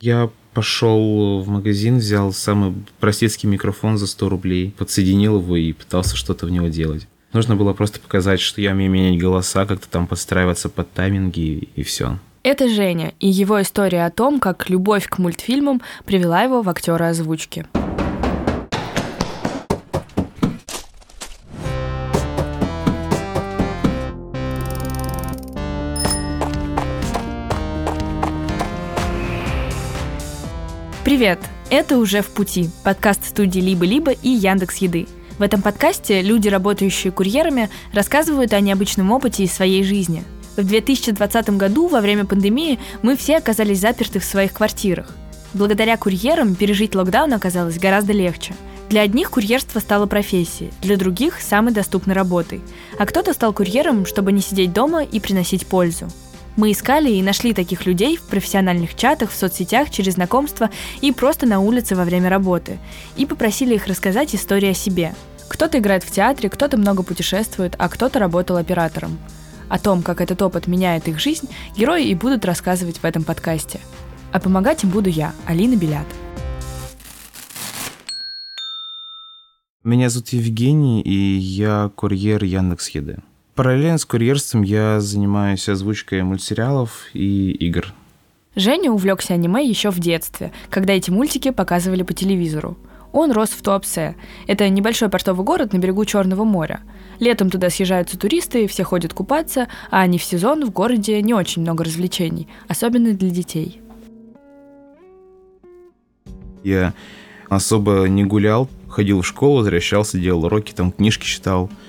Я пошел в магазин, взял самый простецкий микрофон за 100 рублей, подсоединил его и пытался что-то в него делать. Нужно было просто показать, что я умею менять голоса, как-то там подстраиваться под тайминги и все. Это Женя и его история о том, как любовь к мультфильмам привела его в актера озвучки. Привет! Это уже в пути. Подкаст студии «Либо-либо» и Яндекс Еды. В этом подкасте люди, работающие курьерами, рассказывают о необычном опыте из своей жизни. В 2020 году, во время пандемии, мы все оказались заперты в своих квартирах. Благодаря курьерам пережить локдаун оказалось гораздо легче. Для одних курьерство стало профессией, для других – самой доступной работой. А кто-то стал курьером, чтобы не сидеть дома и приносить пользу. Мы искали и нашли таких людей в профессиональных чатах, в соцсетях, через знакомства и просто на улице во время работы. И попросили их рассказать историю о себе. Кто-то играет в театре, кто-то много путешествует, а кто-то работал оператором. О том, как этот опыт меняет их жизнь, герои и будут рассказывать в этом подкасте. А помогать им буду я, Алина Белят. Меня зовут Евгений, и я курьер Яндекс Еды. Параллельно с курьерством я занимаюсь озвучкой мультсериалов и игр. Женя увлекся аниме еще в детстве, когда эти мультики показывали по телевизору. Он рос в Туапсе. Это небольшой портовый город на берегу Черного моря. Летом туда съезжаются туристы, все ходят купаться, а не в сезон в городе не очень много развлечений, особенно для детей. Я особо не гулял, ходил в школу, возвращался, делал уроки, там книжки читал –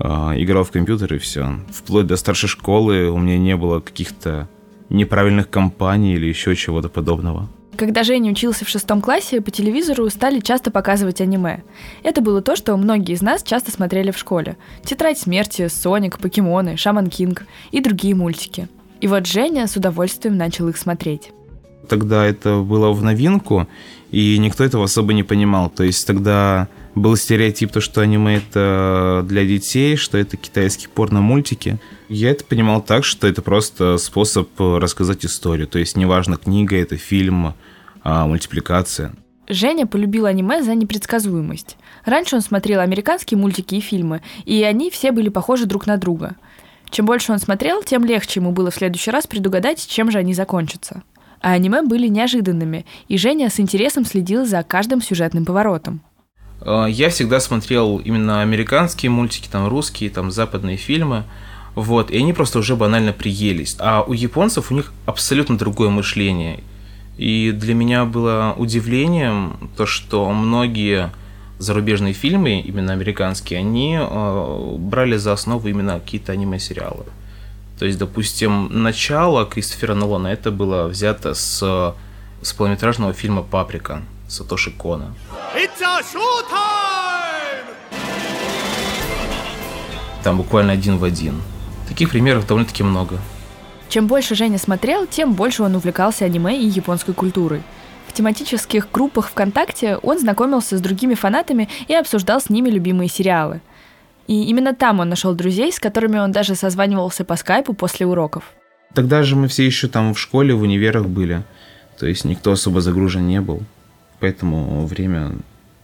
играл в компьютер и все. Вплоть до старшей школы у меня не было каких-то неправильных компаний или еще чего-то подобного. Когда Женя учился в шестом классе, по телевизору стали часто показывать аниме. Это было то, что многие из нас часто смотрели в школе. «Тетрадь смерти», «Соник», «Покемоны», «Шаман Кинг» и другие мультики. И вот Женя с удовольствием начал их смотреть. Тогда это было в новинку, и никто этого особо не понимал. То есть тогда был стереотип, то, что аниме это для детей, что это китайские порно-мультики. Я это понимал так, что это просто способ рассказать историю. То есть неважно, книга это, фильм, а, мультипликация. Женя полюбил аниме за непредсказуемость. Раньше он смотрел американские мультики и фильмы, и они все были похожи друг на друга. Чем больше он смотрел, тем легче ему было в следующий раз предугадать, чем же они закончатся. А аниме были неожиданными, и Женя с интересом следил за каждым сюжетным поворотом. А, я всегда смотрел именно американские мультики, там русские, там западные фильмы. Вот, и они просто уже банально приелись. А у японцев у них абсолютно другое мышление. И для меня было удивлением то, что многие зарубежные фильмы, именно американские, они э, брали за основу именно какие-то аниме-сериалы. То есть, допустим, начало Кристофера Нолана это было взято с, с полнометражного фильма «Паприка» Сатоши Кона. Там буквально один в один. Таких примеров довольно-таки много. Чем больше Женя смотрел, тем больше он увлекался аниме и японской культурой. В тематических группах ВКонтакте он знакомился с другими фанатами и обсуждал с ними любимые сериалы. И именно там он нашел друзей, с которыми он даже созванивался по скайпу после уроков. Тогда же мы все еще там в школе, в универах были. То есть никто особо загружен не был. Поэтому время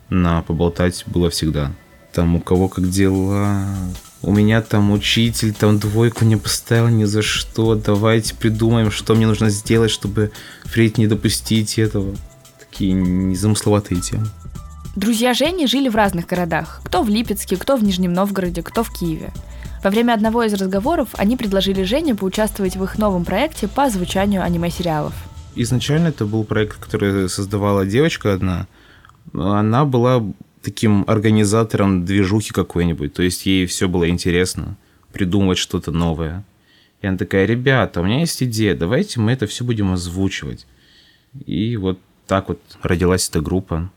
на поболтать было всегда. Там у кого как дела, у меня там учитель там двойку не поставил ни за что, давайте придумаем, что мне нужно сделать, чтобы впредь не допустить этого. Такие незамысловатые темы. Друзья Жени жили в разных городах. Кто в Липецке, кто в Нижнем Новгороде, кто в Киеве. Во время одного из разговоров они предложили Жене поучаствовать в их новом проекте по озвучанию аниме-сериалов. Изначально это был проект, который создавала девочка одна. Она была таким организатором движухи какой-нибудь. То есть ей все было интересно, придумывать что-то новое. И она такая, ребята, у меня есть идея, давайте мы это все будем озвучивать. И вот так вот родилась эта группа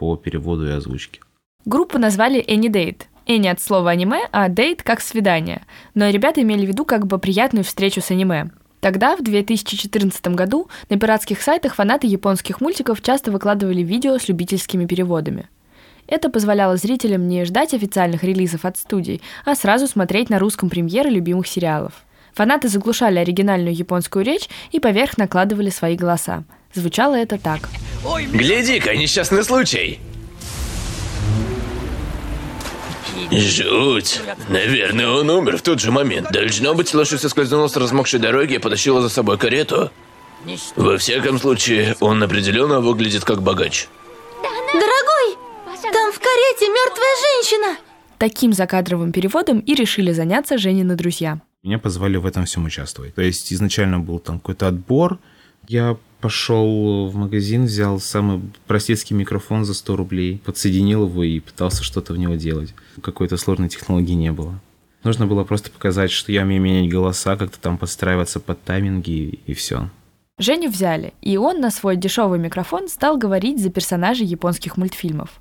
по переводу и озвучке. Группу назвали Any Date. Any от слова аниме, а Date как свидание. Но ребята имели в виду как бы приятную встречу с аниме. Тогда, в 2014 году, на пиратских сайтах фанаты японских мультиков часто выкладывали видео с любительскими переводами. Это позволяло зрителям не ждать официальных релизов от студий, а сразу смотреть на русском премьеры любимых сериалов. Фанаты заглушали оригинальную японскую речь и поверх накладывали свои голоса. Звучало это так. Гляди-ка, несчастный случай. Жуть. Наверное, он умер в тот же момент. Должно быть, лошадь соскользнула с размокшей дороги и потащила за собой карету. Во всяком случае, он определенно выглядит как богач. Дорогой, там в карете мертвая женщина. Таким закадровым переводом и решили заняться Женины друзья. Меня позвали в этом всем участвовать. То есть изначально был там какой-то отбор. Я пошел в магазин, взял самый простецкий микрофон за 100 рублей, подсоединил его и пытался что-то в него делать. Какой-то сложной технологии не было. Нужно было просто показать, что я умею менять голоса, как-то там подстраиваться под тайминги и все. Женю взяли, и он на свой дешевый микрофон стал говорить за персонажей японских мультфильмов.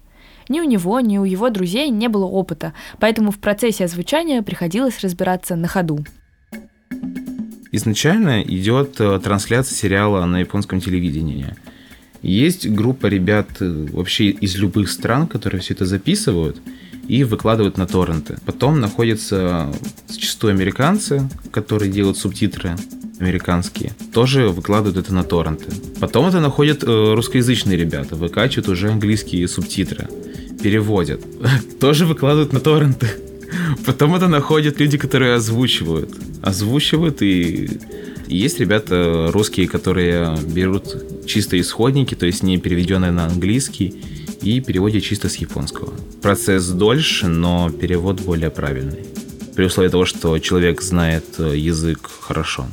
Ни у него, ни у его друзей не было опыта, поэтому в процессе озвучания приходилось разбираться на ходу. Изначально идет э, трансляция сериала на японском телевидении. Есть группа ребят э, вообще из любых стран, которые все это записывают и выкладывают на торренты. Потом находятся зачастую американцы, которые делают субтитры американские, тоже выкладывают это на торренты. Потом это находят э, русскоязычные ребята, выкачивают уже английские субтитры, переводят, тоже выкладывают на торренты. Потом это находят люди, которые озвучивают. Озвучивают и есть ребята русские, которые берут чисто исходники, то есть не переведенные на английский, и переводят чисто с японского. Процесс дольше, но перевод более правильный. При условии того, что человек знает э, язык хорошо.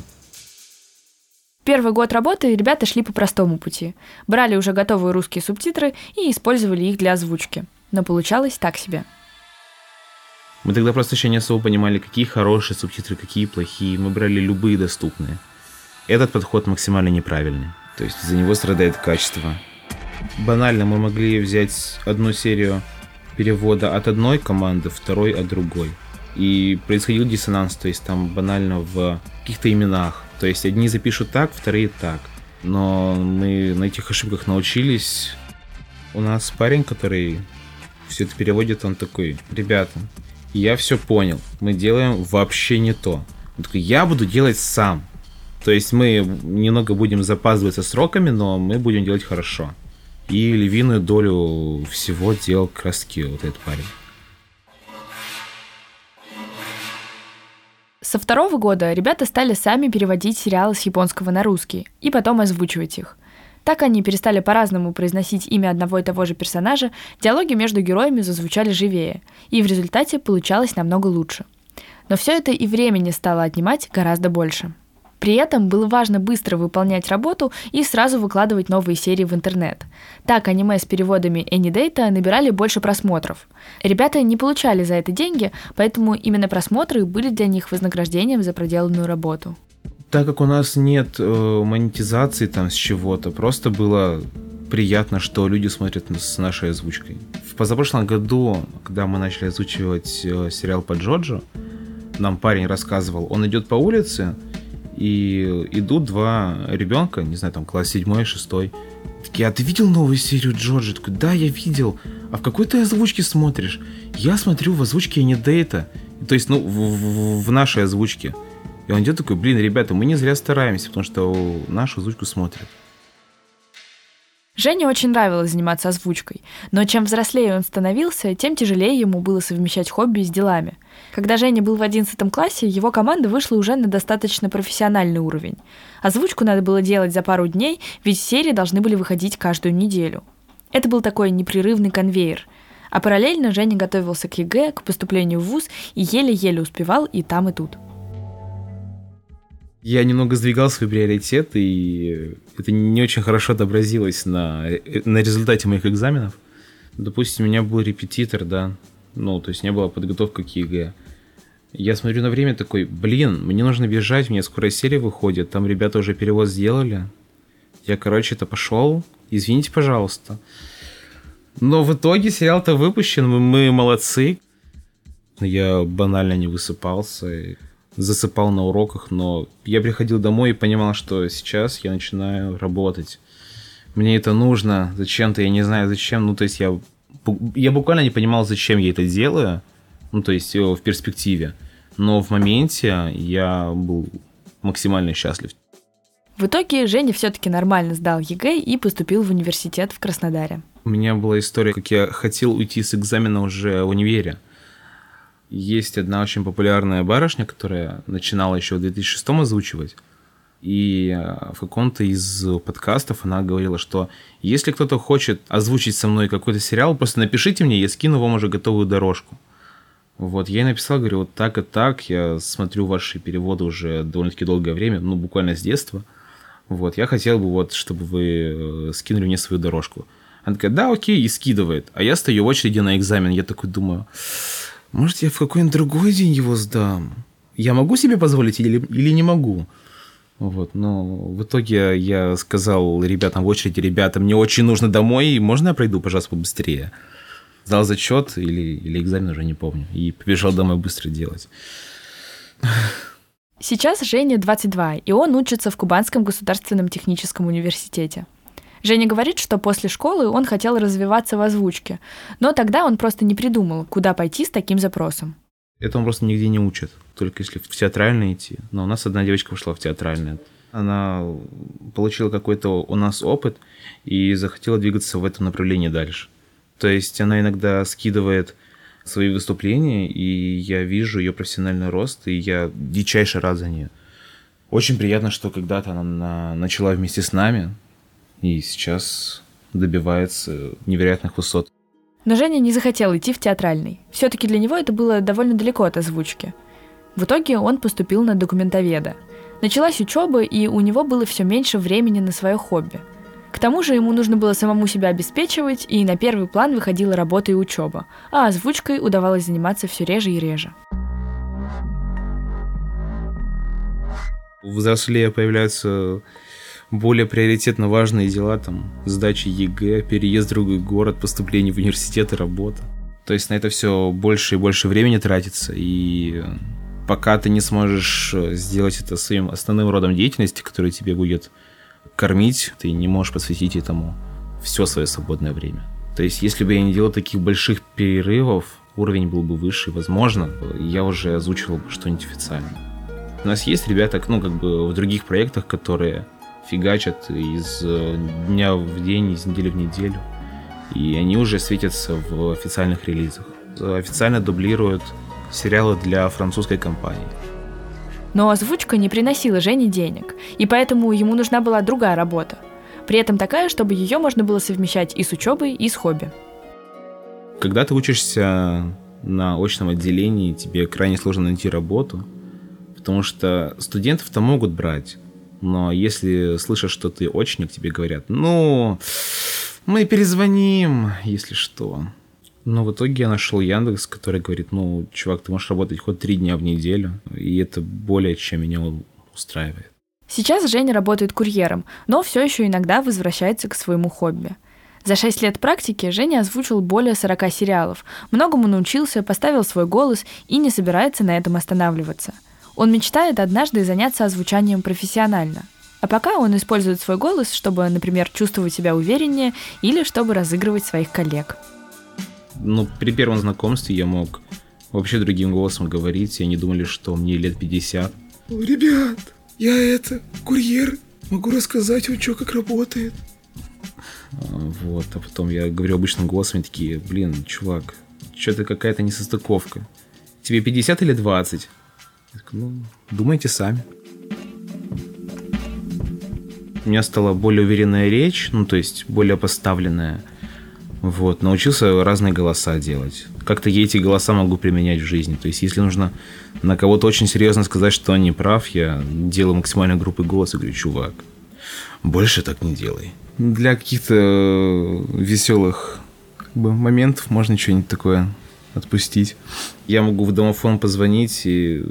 Первый год работы ребята шли по простому пути. Брали уже готовые русские субтитры и использовали их для озвучки. Но получалось так себе – мы тогда просто еще не особо понимали, какие хорошие субтитры, какие плохие. Мы брали любые доступные. Этот подход максимально неправильный. То есть за него страдает качество. Банально мы могли взять одну серию перевода от одной команды, второй от другой. И происходил диссонанс, то есть там банально в каких-то именах. То есть одни запишут так, вторые так. Но мы на этих ошибках научились. У нас парень, который все это переводит, он такой, ребята, я все понял, мы делаем вообще не то. Он такой, я буду делать сам. То есть мы немного будем запаздывать со сроками, но мы будем делать хорошо. И львиную долю всего делал краски вот этот парень. Со второго года ребята стали сами переводить сериалы с японского на русский и потом озвучивать их. Так они перестали по-разному произносить имя одного и того же персонажа, диалоги между героями зазвучали живее, и в результате получалось намного лучше. Но все это и времени стало отнимать гораздо больше. При этом было важно быстро выполнять работу и сразу выкладывать новые серии в интернет. Так аниме с переводами Anidata набирали больше просмотров. Ребята не получали за это деньги, поэтому именно просмотры были для них вознаграждением за проделанную работу так как у нас нет э, монетизации там с чего-то, просто было приятно, что люди смотрят с нашей озвучкой. В позапрошлом году, когда мы начали озвучивать э, сериал по Джоджо, нам парень рассказывал, он идет по улице, и идут два ребенка, не знаю, там класс седьмой, шестой. Такие, а ты видел новую серию Джорджа? Такой, да, я видел. А в какой ты озвучке смотришь? Я смотрю в озвучке Анидейта. То есть, ну, в, в, в нашей озвучке. И он идет такой, блин, ребята, мы не зря стараемся, потому что нашу озвучку смотрят. Жене очень нравилось заниматься озвучкой, но чем взрослее он становился, тем тяжелее ему было совмещать хобби с делами. Когда Женя был в 11 классе, его команда вышла уже на достаточно профессиональный уровень. Озвучку надо было делать за пару дней, ведь серии должны были выходить каждую неделю. Это был такой непрерывный конвейер. А параллельно Женя готовился к ЕГЭ, к поступлению в ВУЗ и еле-еле успевал и там, и тут я немного сдвигал свой приоритет, и это не очень хорошо отобразилось на, на результате моих экзаменов. Допустим, у меня был репетитор, да, ну, то есть не было подготовка к ЕГЭ. Я смотрю на время такой, блин, мне нужно бежать, мне скоро серия выходит, там ребята уже перевод сделали. Я, короче, это пошел, извините, пожалуйста. Но в итоге сериал-то выпущен, мы, мы молодцы. Я банально не высыпался засыпал на уроках, но я приходил домой и понимал, что сейчас я начинаю работать. Мне это нужно зачем-то, я не знаю зачем, ну то есть я, я буквально не понимал, зачем я это делаю, ну то есть э, в перспективе, но в моменте я был максимально счастлив. В итоге Женя все-таки нормально сдал ЕГЭ и поступил в университет в Краснодаре. У меня была история, как я хотел уйти с экзамена уже в универе. Есть одна очень популярная барышня, которая начинала еще в 2006 озвучивать. И э, в каком-то из подкастов она говорила, что если кто-то хочет озвучить со мной какой-то сериал, просто напишите мне, я скину вам уже готовую дорожку. Вот, я ей написал, говорю, вот так и так, я смотрю ваши переводы уже довольно-таки долгое время, ну, буквально с детства. Вот, я хотел бы вот, чтобы вы э, скинули мне свою дорожку. Она такая, да, окей, и скидывает. А я стою в очереди на экзамен, я такой думаю, может, я в какой-нибудь другой день его сдам? Я могу себе позволить или, или не могу? Вот, но в итоге я сказал ребятам в очереди, ребята, мне очень нужно домой, можно я пройду, пожалуйста, побыстрее? Сдал зачет или, или экзамен, уже не помню, и побежал домой быстро делать. Сейчас Жене 22, и он учится в Кубанском государственном техническом университете. Женя говорит, что после школы он хотел развиваться в озвучке, но тогда он просто не придумал, куда пойти с таким запросом. Это он просто нигде не учит, только если в театральное идти. Но у нас одна девочка пошла в театральное. Она получила какой-то у нас опыт и захотела двигаться в этом направлении дальше. То есть она иногда скидывает свои выступления, и я вижу ее профессиональный рост, и я дичайше рад за нее. Очень приятно, что когда-то она начала вместе с нами, и сейчас добивается невероятных высот. Но Женя не захотел идти в театральный. Все-таки для него это было довольно далеко от озвучки. В итоге он поступил на документоведа. Началась учеба, и у него было все меньше времени на свое хобби. К тому же ему нужно было самому себя обеспечивать, и на первый план выходила работа и учеба, а озвучкой удавалось заниматься все реже и реже. Взрослее появляются более приоритетно важные дела, там, сдача ЕГЭ, переезд в другой город, поступление в университет и работа. То есть на это все больше и больше времени тратится, и пока ты не сможешь сделать это своим основным родом деятельности, который тебе будет кормить, ты не можешь посвятить этому все свое свободное время. То есть, если бы я не делал таких больших перерывов, уровень был бы выше, возможно, я уже озвучивал бы что-нибудь официально. У нас есть ребята, ну, как бы в других проектах, которые фигачат из э, дня в день, из недели в неделю. И они уже светятся в официальных релизах. Официально дублируют сериалы для французской компании. Но озвучка не приносила Жене денег, и поэтому ему нужна была другая работа. При этом такая, чтобы ее можно было совмещать и с учебой, и с хобби. Когда ты учишься на очном отделении, тебе крайне сложно найти работу, потому что студентов-то могут брать, но если слышишь, что ты очник, тебе говорят, ну, мы перезвоним, если что. Но в итоге я нашел Яндекс, который говорит, ну, чувак, ты можешь работать хоть три дня в неделю, и это более чем меня устраивает. Сейчас Женя работает курьером, но все еще иногда возвращается к своему хобби. За шесть лет практики Женя озвучил более 40 сериалов, многому научился, поставил свой голос и не собирается на этом останавливаться – он мечтает однажды заняться озвучанием профессионально. А пока он использует свой голос, чтобы, например, чувствовать себя увереннее или чтобы разыгрывать своих коллег. Ну, при первом знакомстве я мог вообще другим голосом говорить, и они думали, что мне лет 50. Ребят, я это, курьер, могу рассказать вам, что как работает. А, вот, а потом я говорю обычным голосом, и такие, блин, чувак, что-то какая-то несостыковка. Тебе 50 или 20? Ну, думайте сами. У меня стала более уверенная речь, ну, то есть более поставленная. Вот, научился разные голоса делать. Как-то я эти голоса могу применять в жизни. То есть, если нужно на кого-то очень серьезно сказать, что он не прав, я делаю максимальной группы голоса и говорю, чувак, больше так не делай. Для каких-то веселых как бы, моментов можно что-нибудь такое отпустить. Я могу в домофон позвонить и...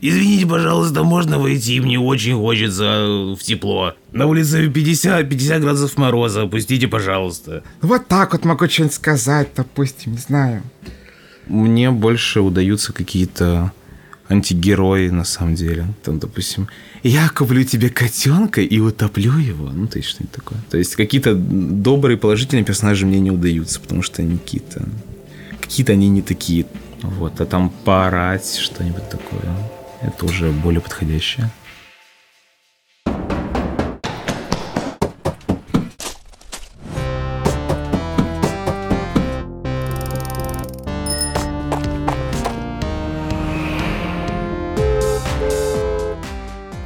Извините, пожалуйста, можно войти? Мне очень хочется в тепло. На улице 50, 50 градусов мороза. Пустите, пожалуйста. Вот так вот могу что-нибудь сказать, допустим, не знаю. Мне больше удаются какие-то антигерои, на самом деле. Там, допустим, я куплю тебе котенка и утоплю его. Ну, то есть что-нибудь такое. То есть какие-то добрые, положительные персонажи мне не удаются, потому что они какие-то какие-то они не такие. Вот, а там поорать, что-нибудь такое. Это уже более подходящее.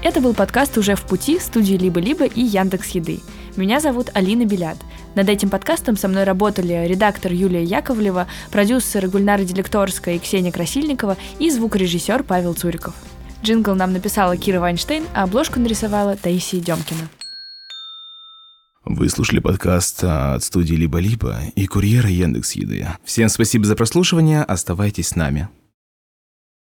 Это был подкаст «Уже в пути» студии «Либо-либо» и Яндекс Еды. Меня зовут Алина Белят. Над этим подкастом со мной работали редактор Юлия Яковлева, продюсер Гульнара Делекторская и Ксения Красильникова и звукорежиссер Павел Цуриков. Джингл нам написала Кира Вайнштейн, а обложку нарисовала Таисия Демкина. Вы слушали подкаст от студии «Либо-либо» и курьера Яндекс Еды. Всем спасибо за прослушивание, оставайтесь с нами.